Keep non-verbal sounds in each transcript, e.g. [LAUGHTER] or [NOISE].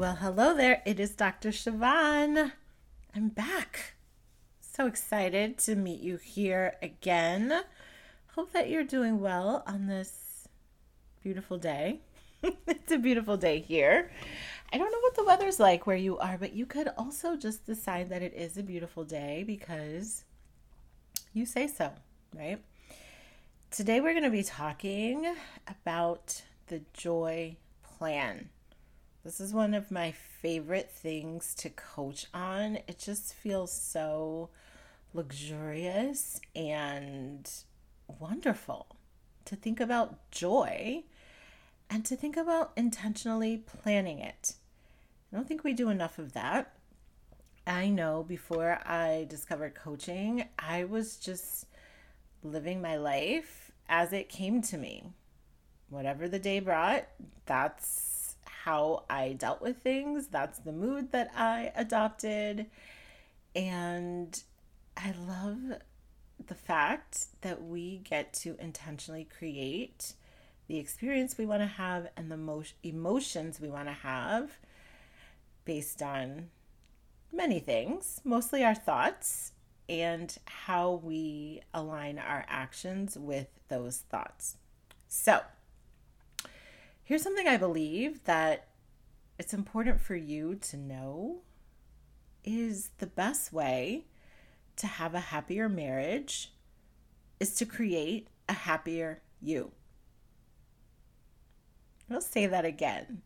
Well, hello there. It is Dr. Siobhan. I'm back. So excited to meet you here again. Hope that you're doing well on this beautiful day. [LAUGHS] it's a beautiful day here. I don't know what the weather's like where you are, but you could also just decide that it is a beautiful day because you say so, right? Today we're going to be talking about the joy plan. This is one of my favorite things to coach on. It just feels so luxurious and wonderful to think about joy and to think about intentionally planning it. I don't think we do enough of that. I know before I discovered coaching, I was just living my life as it came to me. Whatever the day brought, that's how I dealt with things. That's the mood that I adopted. And I love the fact that we get to intentionally create the experience we want to have and the mo- emotions we want to have based on many things, mostly our thoughts and how we align our actions with those thoughts. So, Here's something I believe that it's important for you to know is the best way to have a happier marriage is to create a happier you. I'll say that again.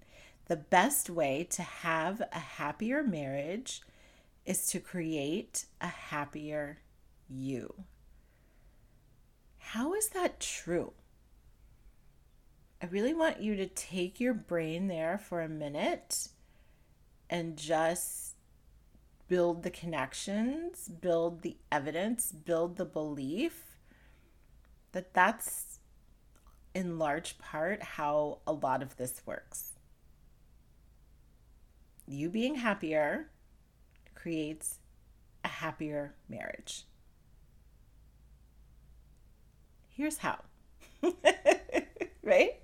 The best way to have a happier marriage is to create a happier you. How is that true? I really want you to take your brain there for a minute and just build the connections, build the evidence, build the belief that that's in large part how a lot of this works. You being happier creates a happier marriage. Here's how. [LAUGHS] right?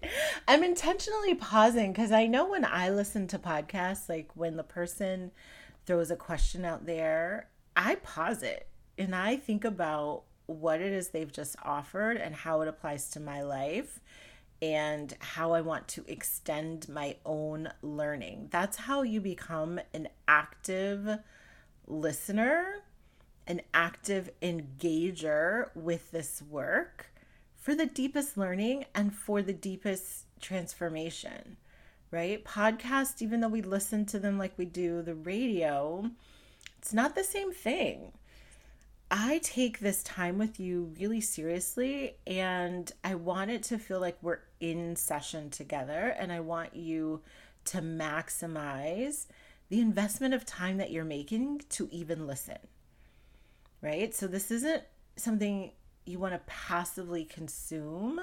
I'm intentionally pausing because I know when I listen to podcasts, like when the person throws a question out there, I pause it and I think about what it is they've just offered and how it applies to my life and how I want to extend my own learning. That's how you become an active listener, an active engager with this work for the deepest learning and for the deepest transformation, right? Podcast, even though we listen to them like we do the radio, it's not the same thing. I take this time with you really seriously, and I want it to feel like we're in session together, and I want you to maximize the investment of time that you're making to even listen, right? So, this isn't something you want to passively consume,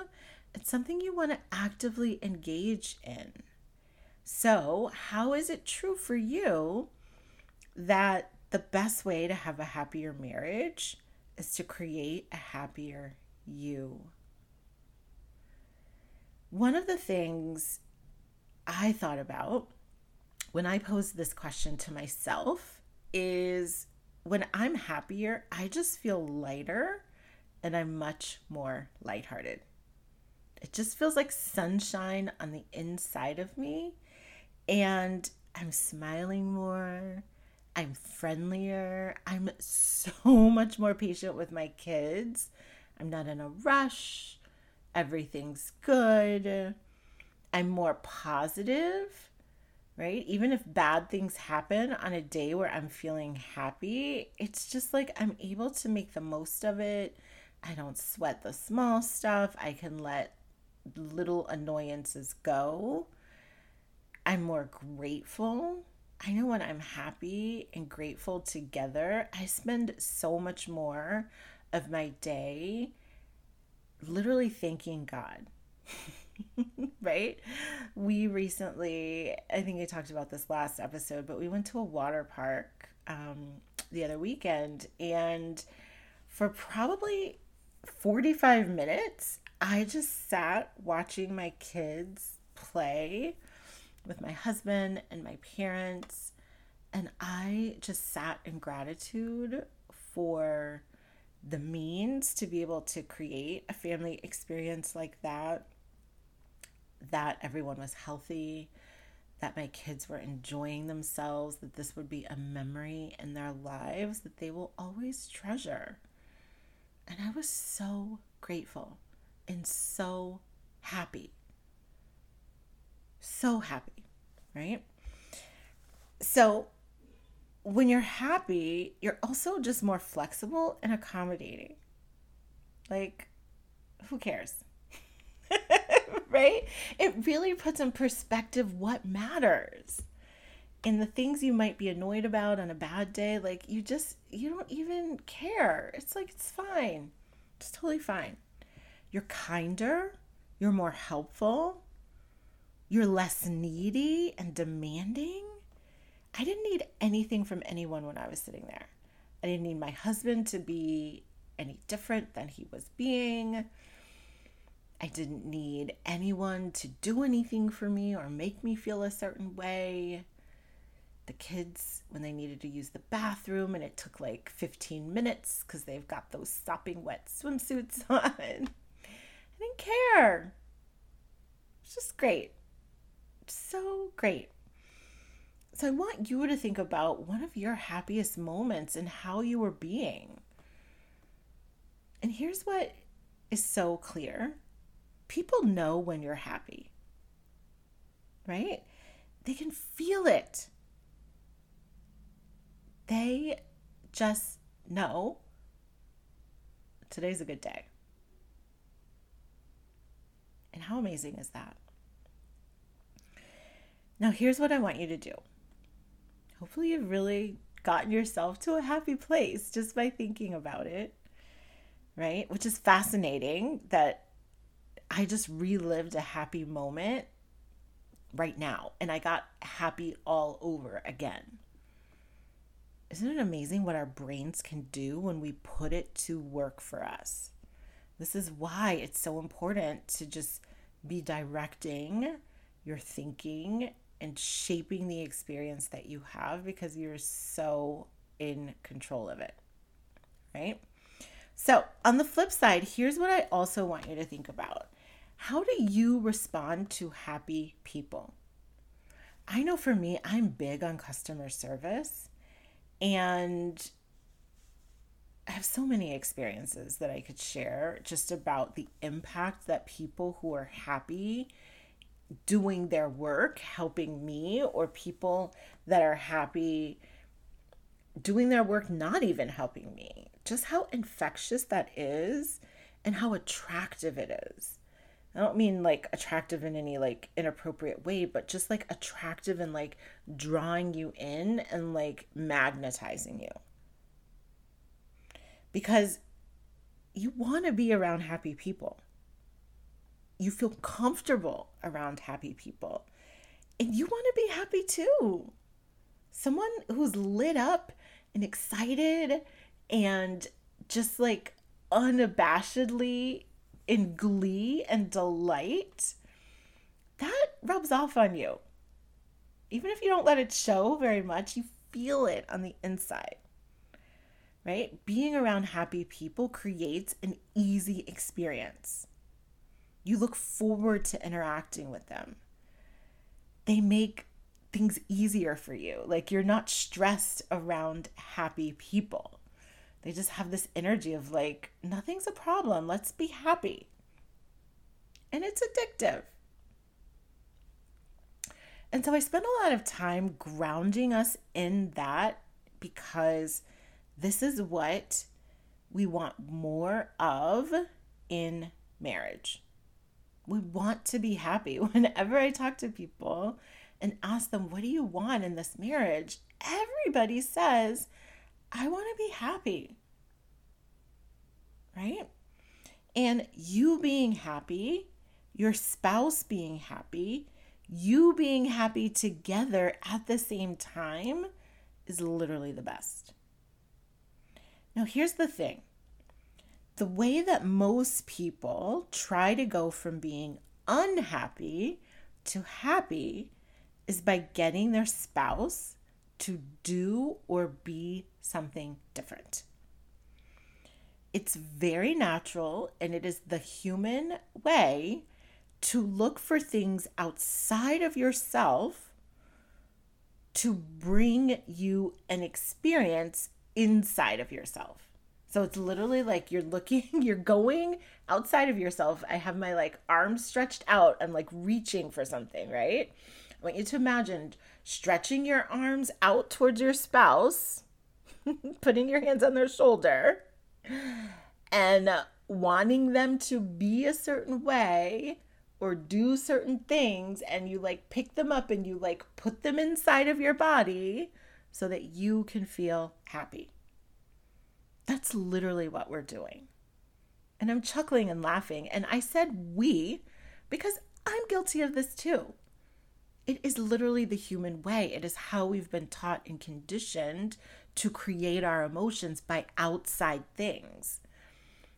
it's something you want to actively engage in. So, how is it true for you that the best way to have a happier marriage is to create a happier you? One of the things I thought about when I posed this question to myself is when I'm happier, I just feel lighter and I'm much more lighthearted. It just feels like sunshine on the inside of me, and I'm smiling more. I'm friendlier. I'm so [LAUGHS] much more patient with my kids. I'm not in a rush. Everything's good. I'm more positive, right? Even if bad things happen on a day where I'm feeling happy, it's just like I'm able to make the most of it. I don't sweat the small stuff. I can let little annoyances go. I'm more grateful. I know when I'm happy and grateful together, I spend so much more of my day literally thanking God. [LAUGHS] right? We recently, I think I talked about this last episode, but we went to a water park um, the other weekend, and for probably 45 minutes, I just sat watching my kids play with my husband and my parents, and I just sat in gratitude for the means to be able to create a family experience like that that everyone was healthy, that my kids were enjoying themselves, that this would be a memory in their lives that they will always treasure. And I was so grateful and so happy. So happy, right? So, when you're happy, you're also just more flexible and accommodating. Like, who cares? [LAUGHS] right? It really puts in perspective what matters. And the things you might be annoyed about on a bad day, like you just, you don't even care. It's like, it's fine. It's totally fine. You're kinder, you're more helpful, you're less needy and demanding. I didn't need anything from anyone when I was sitting there. I didn't need my husband to be any different than he was being. I didn't need anyone to do anything for me or make me feel a certain way. The kids, when they needed to use the bathroom, and it took like 15 minutes because they've got those sopping wet swimsuits [LAUGHS] on. I didn't care. It's just great. So great. So I want you to think about one of your happiest moments and how you were being. And here's what is so clear people know when you're happy, right? They can feel it. They just know today's a good day. And how amazing is that? Now, here's what I want you to do. Hopefully, you've really gotten yourself to a happy place just by thinking about it, right? Which is fascinating that I just relived a happy moment right now and I got happy all over again. Isn't it amazing what our brains can do when we put it to work for us? This is why it's so important to just be directing your thinking and shaping the experience that you have because you're so in control of it. Right? So, on the flip side, here's what I also want you to think about how do you respond to happy people? I know for me, I'm big on customer service and I have so many experiences that I could share just about the impact that people who are happy doing their work helping me, or people that are happy doing their work not even helping me. Just how infectious that is and how attractive it is. I don't mean like attractive in any like inappropriate way, but just like attractive and like drawing you in and like magnetizing you. Because you want to be around happy people. You feel comfortable around happy people. And you want to be happy too. Someone who's lit up and excited and just like unabashedly in glee and delight, that rubs off on you. Even if you don't let it show very much, you feel it on the inside. Right? Being around happy people creates an easy experience. You look forward to interacting with them. They make things easier for you. Like you're not stressed around happy people. They just have this energy of like, nothing's a problem. Let's be happy. And it's addictive. And so I spend a lot of time grounding us in that because this is what we want more of in marriage. We want to be happy. [LAUGHS] Whenever I talk to people and ask them, What do you want in this marriage? Everybody says, I want to be happy. Right? And you being happy, your spouse being happy, you being happy together at the same time is literally the best. Now, here's the thing the way that most people try to go from being unhappy to happy is by getting their spouse to do or be something different. It's very natural and it is the human way to look for things outside of yourself to bring you an experience inside of yourself. So it's literally like you're looking, [LAUGHS] you're going outside of yourself. I have my like arms stretched out. I'm like reaching for something, right? I want you to imagine stretching your arms out towards your spouse, [LAUGHS] putting your hands on their shoulder, and wanting them to be a certain way or do certain things and you like pick them up and you like put them inside of your body so that you can feel happy. That's literally what we're doing. And I'm chuckling and laughing. And I said we because I'm guilty of this too. It is literally the human way. It is how we've been taught and conditioned to create our emotions by outside things.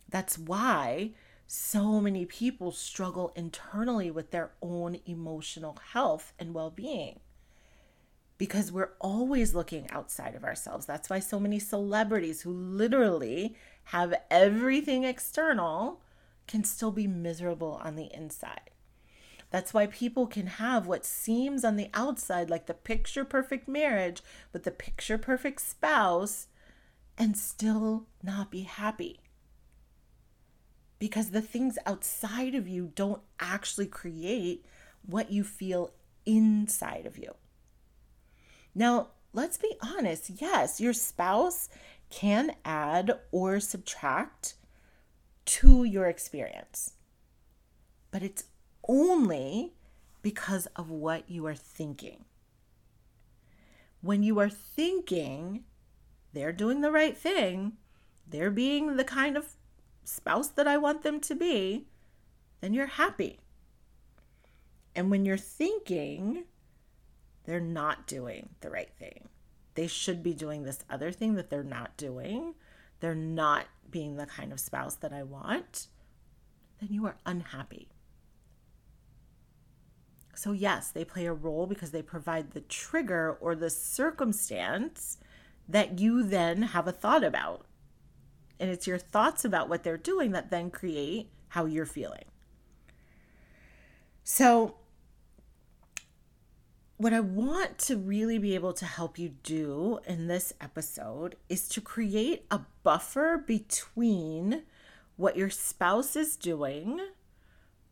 That's why so many people struggle internally with their own emotional health and well being because we're always looking outside of ourselves. That's why so many celebrities who literally have everything external can still be miserable on the inside. That's why people can have what seems on the outside like the picture perfect marriage with the picture perfect spouse and still not be happy because the things outside of you don't actually create what you feel inside of you. Now, let's be honest yes, your spouse can add or subtract to your experience, but it's only because of what you are thinking. When you are thinking they're doing the right thing, they're being the kind of spouse that I want them to be, then you're happy. And when you're thinking they're not doing the right thing, they should be doing this other thing that they're not doing, they're not being the kind of spouse that I want, then you are unhappy. So, yes, they play a role because they provide the trigger or the circumstance that you then have a thought about. And it's your thoughts about what they're doing that then create how you're feeling. So, what I want to really be able to help you do in this episode is to create a buffer between what your spouse is doing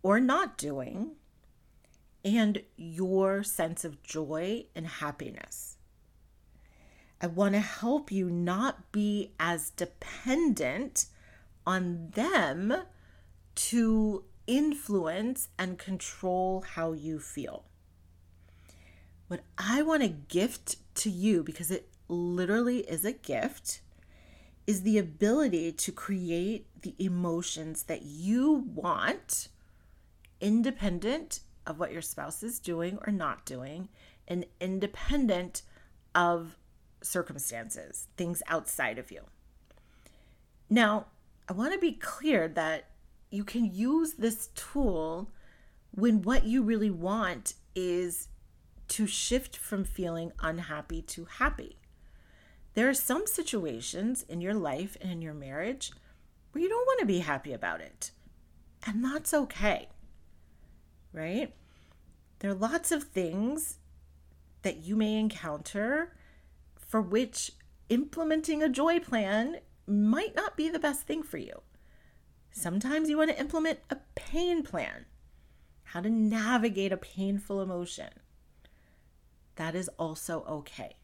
or not doing and your sense of joy and happiness. I want to help you not be as dependent on them to influence and control how you feel. What I want to gift to you, because it literally is a gift, is the ability to create the emotions that you want, independent of what your spouse is doing or not doing, and independent of circumstances, things outside of you. Now, I want to be clear that you can use this tool when what you really want is to shift from feeling unhappy to happy. There are some situations in your life and in your marriage where you don't want to be happy about it. And that's okay. Right? There are lots of things that you may encounter for which implementing a joy plan might not be the best thing for you. Sometimes you want to implement a pain plan, how to navigate a painful emotion. That is also okay.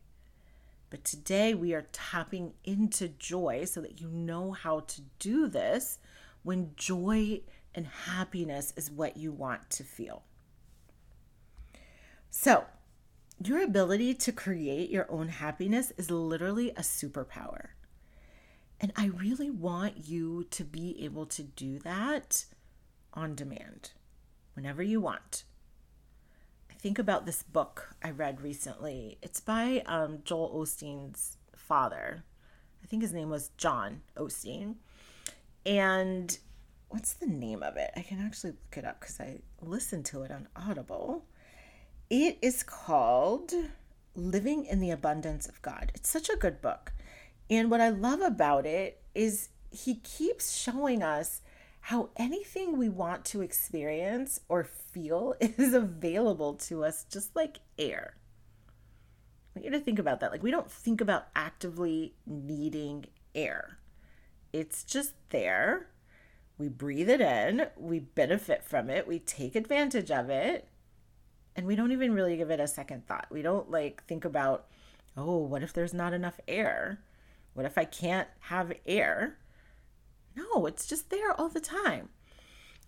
But today we are tapping into joy so that you know how to do this when joy and happiness is what you want to feel. So, your ability to create your own happiness is literally a superpower. And I really want you to be able to do that on demand whenever you want. I think about this book I read recently. It's by um, Joel Osteen's father. I think his name was John Osteen. And what's the name of it? I can actually look it up because I listened to it on Audible. It is called Living in the Abundance of God. It's such a good book. And what I love about it is he keeps showing us how anything we want to experience or feel [LAUGHS] is available to us just like air. I want you to think about that. Like, we don't think about actively needing air, it's just there. We breathe it in, we benefit from it, we take advantage of it, and we don't even really give it a second thought. We don't like think about, oh, what if there's not enough air? What if I can't have air? No, it's just there all the time.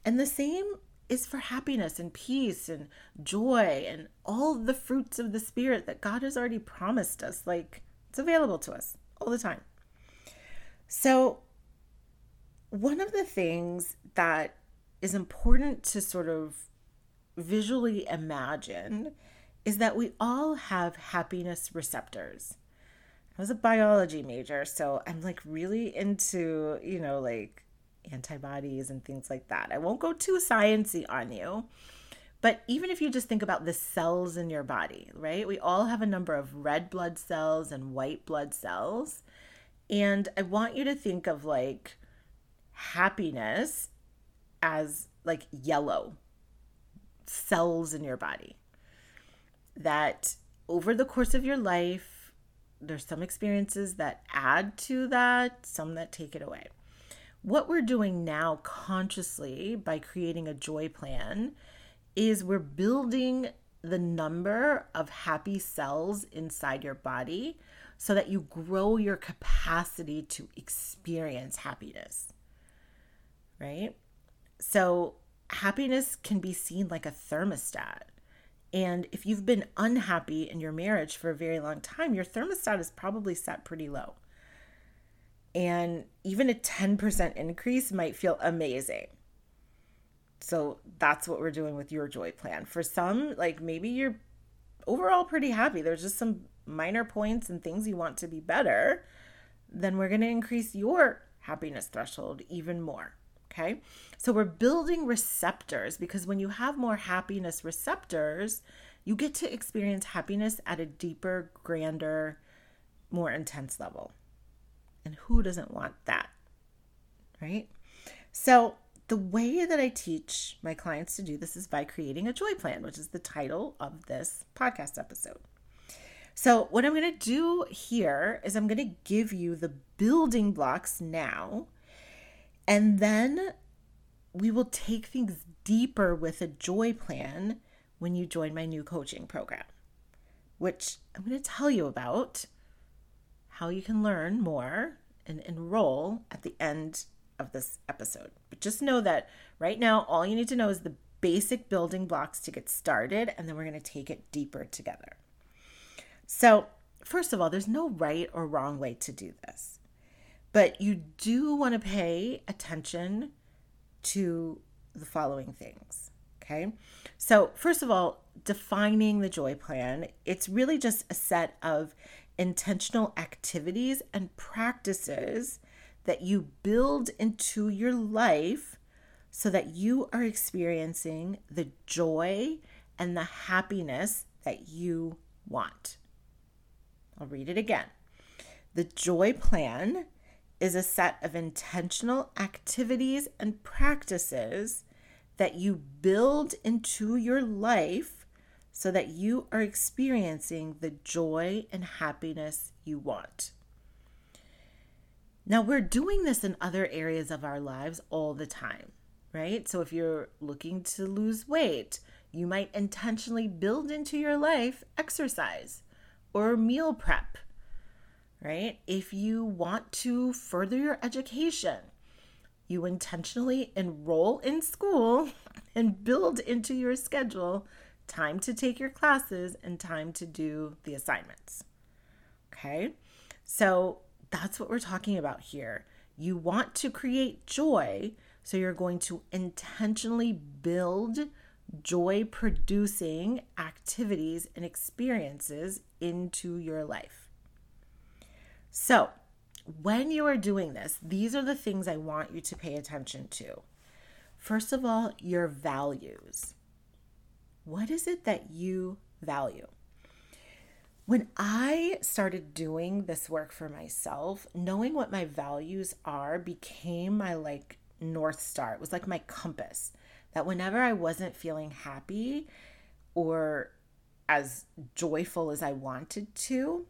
And the same is for happiness and peace and joy and all the fruits of the Spirit that God has already promised us. Like it's available to us all the time. So, one of the things that is important to sort of visually imagine is that we all have happiness receptors. I was a biology major, so I'm like really into, you know, like antibodies and things like that. I won't go too sciency on you. But even if you just think about the cells in your body, right? We all have a number of red blood cells and white blood cells. And I want you to think of like happiness as like yellow cells in your body. That over the course of your life, there's some experiences that add to that, some that take it away. What we're doing now consciously by creating a joy plan is we're building the number of happy cells inside your body so that you grow your capacity to experience happiness. Right? So, happiness can be seen like a thermostat. And if you've been unhappy in your marriage for a very long time, your thermostat is probably set pretty low. And even a 10% increase might feel amazing. So that's what we're doing with your joy plan. For some, like maybe you're overall pretty happy. There's just some minor points and things you want to be better. Then we're going to increase your happiness threshold even more. Okay. So we're building receptors because when you have more happiness receptors, you get to experience happiness at a deeper, grander, more intense level. And who doesn't want that? Right? So, the way that I teach my clients to do this is by creating a joy plan, which is the title of this podcast episode. So, what I'm going to do here is I'm going to give you the building blocks now and then we will take things deeper with a joy plan when you join my new coaching program, which I'm going to tell you about how you can learn more and enroll at the end of this episode. But just know that right now, all you need to know is the basic building blocks to get started, and then we're going to take it deeper together. So, first of all, there's no right or wrong way to do this. But you do want to pay attention to the following things. Okay. So, first of all, defining the joy plan, it's really just a set of intentional activities and practices that you build into your life so that you are experiencing the joy and the happiness that you want. I'll read it again. The joy plan is a set of intentional activities and practices that you build into your life so that you are experiencing the joy and happiness you want. Now, we're doing this in other areas of our lives all the time, right? So, if you're looking to lose weight, You might intentionally build into your life exercise or meal prep, right? If you want to further your education, you intentionally enroll in school [LAUGHS] and build into your schedule time to take your classes and time to do the assignments. Okay, so that's what we're talking about here. You want to create joy, so you're going to intentionally build joy producing activities and experiences into your life. So, when you are doing this, these are the things I want you to pay attention to. First of all, your values. What is it that you value? When I started doing this work for myself, knowing what my values are became my like North Star. It was like my compass that whenever I wasn't feeling happy or as joyful as I wanted to,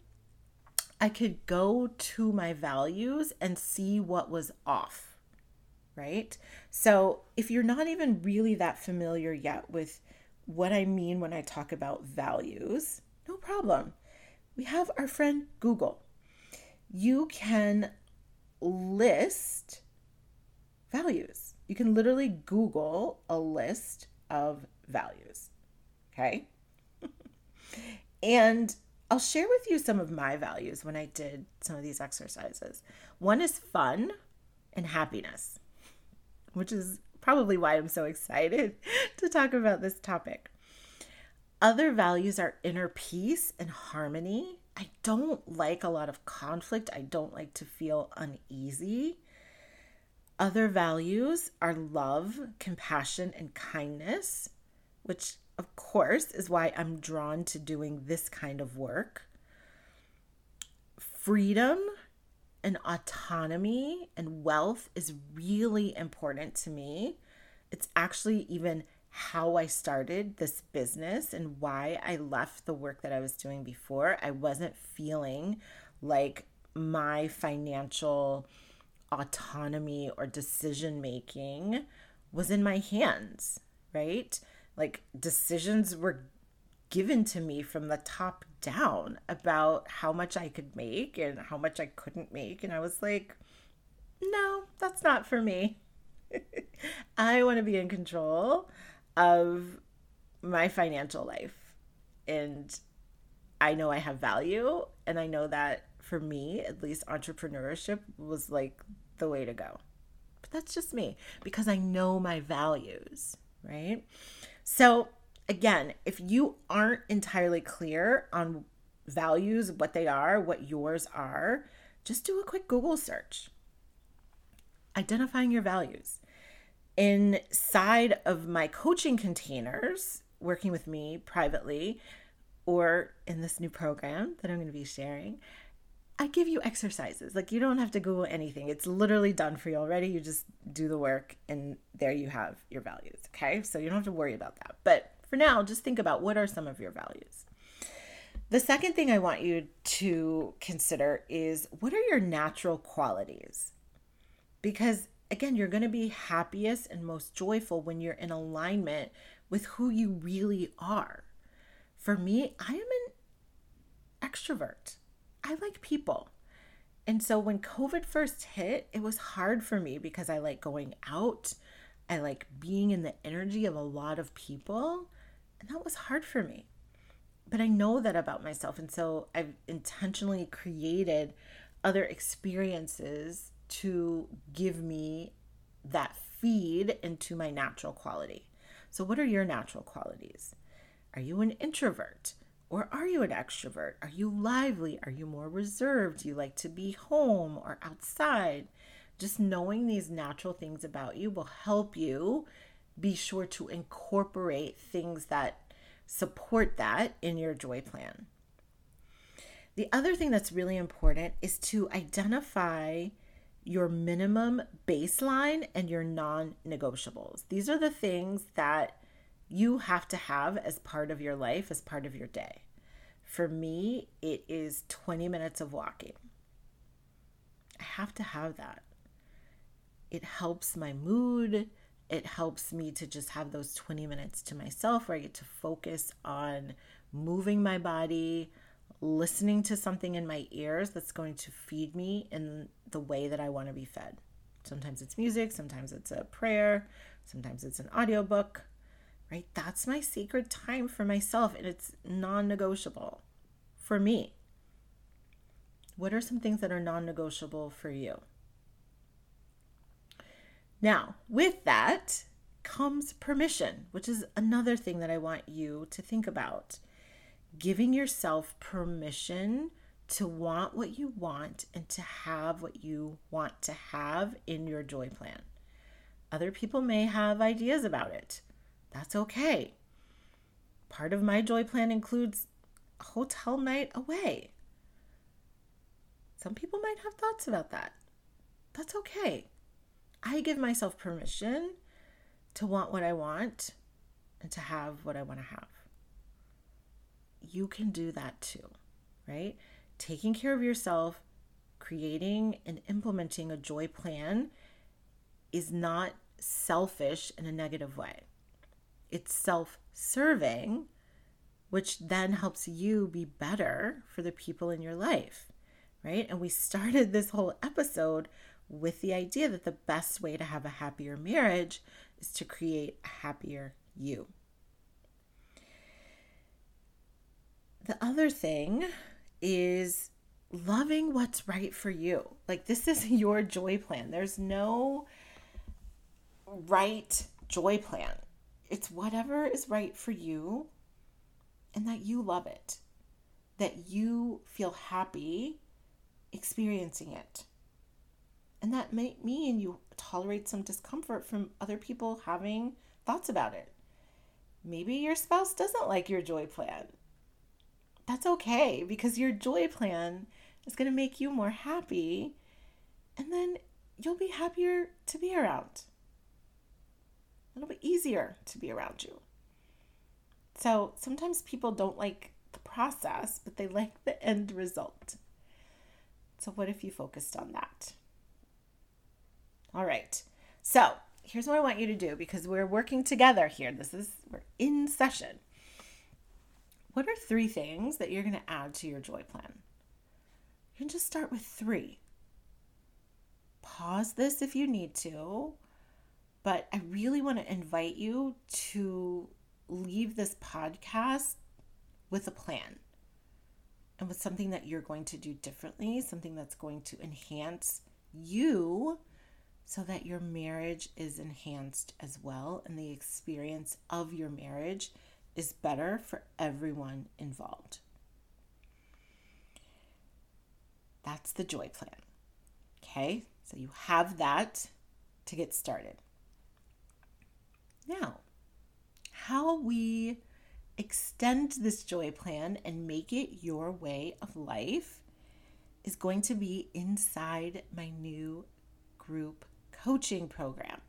I could go to my values and see what was off, right? So, if you're not even really that familiar yet with what I mean when I talk about values, no problem. We have our friend Google. You can list values. You can literally Google a list of values. Okay. [LAUGHS] and I'll share with you some of my values when I did some of these exercises. One is fun and happiness, which is probably why I'm so excited [LAUGHS] to talk about this topic. Other values are inner peace and harmony. I don't like a lot of conflict. I don't like to feel uneasy. Other values are love, compassion, and kindness, which of course, is why I'm drawn to doing this kind of work. Freedom and autonomy and wealth is really important to me. It's actually even how I started this business and why I left the work that I was doing before. I wasn't feeling like my financial autonomy or decision making was in my hands, right? Like decisions were given to me from the top down about how much I could make and how much I couldn't make. And I was like, no, that's not for me. [LAUGHS] I want to be in control of my financial life. And I know I have value. And I know that for me, at least entrepreneurship was like the way to go. But that's just me because I know my values, right? So, again, if you aren't entirely clear on values, what they are, what yours are, just do a quick Google search. Identifying your values. Inside of my coaching containers, working with me privately, or in this new program that I'm going to be sharing, I give you exercises. Like you don't have to Google anything. It's literally done for you already. You just do the work and there you have your values. Okay. So you don't have to worry about that. But for now, just think about what are some of your values. The second thing I want you to consider is what are your natural qualities? Because again, you're going to be happiest and most joyful when you're in alignment with who you really are. For me, I am an extrovert. I like people. And so when COVID first hit, it was hard for me because I like going out. I like being in the energy of a lot of people. And that was hard for me. But I know that about myself. And so I've intentionally created other experiences to give me that feed into my natural quality. So, what are your natural qualities? Are you an introvert? Or are you an extrovert? Are you lively? Are you more reserved? Do you like to be home or outside? Just knowing these natural things about you will help you be sure to incorporate things that support that in your joy plan. The other thing that's really important is to identify your minimum baseline and your non negotiables. These are the things that you have to have as part of your life, as part of your day. For me, it is 20 minutes of walking. I have to have that. It helps my mood it helps me to just have those 20 minutes to myself where I get to focus on moving my body, listening to something in my ears that's going to feed me in the way that I want to be fed. Sometimes it's music, sometimes it's a prayer, sometimes it's an audiobook, right? That's my sacred time for myself and it's non negotiable for me. What are some things that are non negotiable for you? Now, with that comes permission, which is another thing that I want you to think about. Giving yourself permission to want what you want and to have what you want to have in your joy plan. Other people may have ideas about it. That's okay. Part of my joy plan includes a hotel night away. Some people might have thoughts about that. That's okay. I give myself permission to want what I want and to have what I want to have. You can do that too, right? Taking care of yourself, creating and implementing a joy plan is not selfish in a negative way. It's self serving, which then helps you be better for the people in your life, right? And we started this whole episode with the idea that the best way to have a happier marriage is to create a happier you. The other thing is loving what's right for you. Like, this is [LAUGHS] your joy plan. There's no right joy plan. It's whatever is right for you and that you love it, that you feel happy experiencing it. And that may mean you tolerate some discomfort from other people having thoughts about it. Maybe your spouse doesn't like your joy plan. That's okay because your joy plan is going to make you more happy and then you'll be happier to be around. It'll be easier to be around you. So sometimes people don't like the process, but they like the end result. So, what if you focused on that? All right. So here's what I want you to do because we're working together here. This is, we're in session. What are three things that you're going to add to your joy plan? You can just start with three. Pause this if you need to, but I really want to invite you to leave this podcast with a plan and with something that you're going to do differently, something that's going to enhance you so that your marriage is enhanced as well and the experience of your marriage is better for everyone involved. That's the joy plan. Okay, so you have that to get started. Now, how we extend this joy plan and make it your way of life is going to be inside my new group coaching program.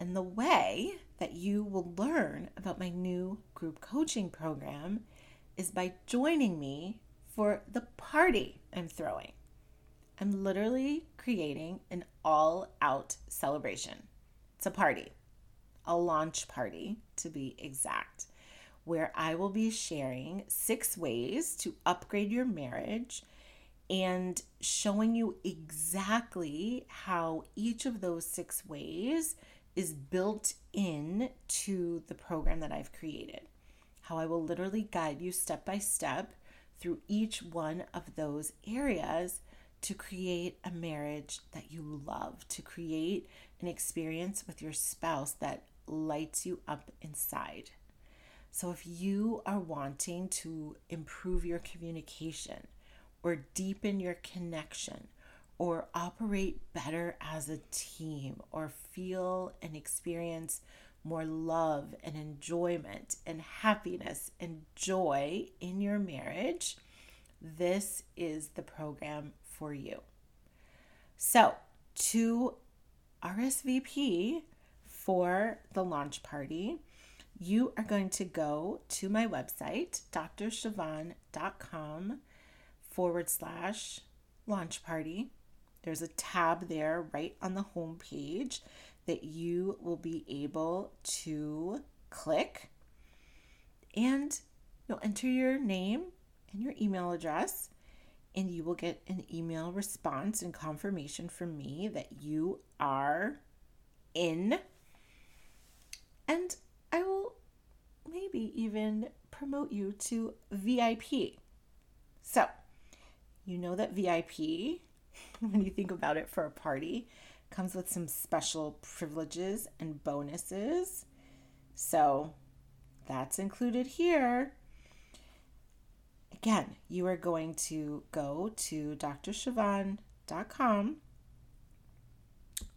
And the way that you will learn about my new group coaching program is by joining me for the party I'm throwing. I'm literally creating an all out celebration. It's a party, a launch party to be exact, where I will be sharing six ways to upgrade your marriage and showing you exactly how each of those six ways is built in to the program that I've created. How I will literally guide you step by step through each one of those areas to create a marriage that you love, to create an experience with your spouse that lights you up inside. So, if you are wanting to improve your communication, or deepen your connection or operate better as a team or feel and experience more love and enjoyment and happiness and joy in your marriage, this is the program for you. So, to RSVP for the launch party, you are going to go to my website, drsiobhan.com forward slash launch party. There's a tab there right on the home page that you will be able to click and you'll enter your name and your email address and you will get an email response and confirmation from me that you are in. And I will maybe even promote you to VIP. So, you know that VIP, [LAUGHS] when you think about it for a party, comes with some special privileges and bonuses. So, that's included here. Again, you are going to go to drshivan.com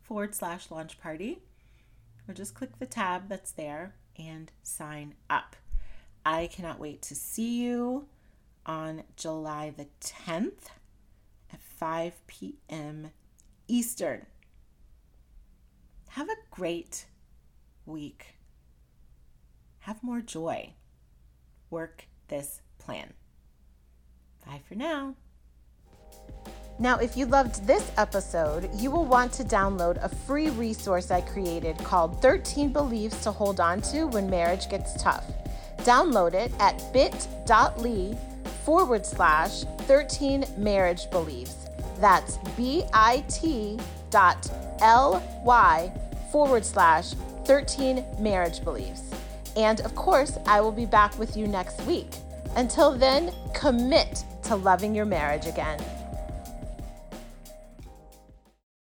forward slash launch party, or just click the tab that's there and sign up. I cannot wait to see you on July the 10th at 5 p.m. Eastern. Have a great week. Have more joy. Work this plan. Bye for now. Now, if you loved this episode, you will want to download a free resource I created called 13 Beliefs to Hold On to When Marriage Gets Tough. Download it at bit.ly forward slash 13 marriage beliefs. That's bit dot ly forward slash 13 marriage beliefs. And of course, I will be back with you next week. Until then, commit to loving your marriage again.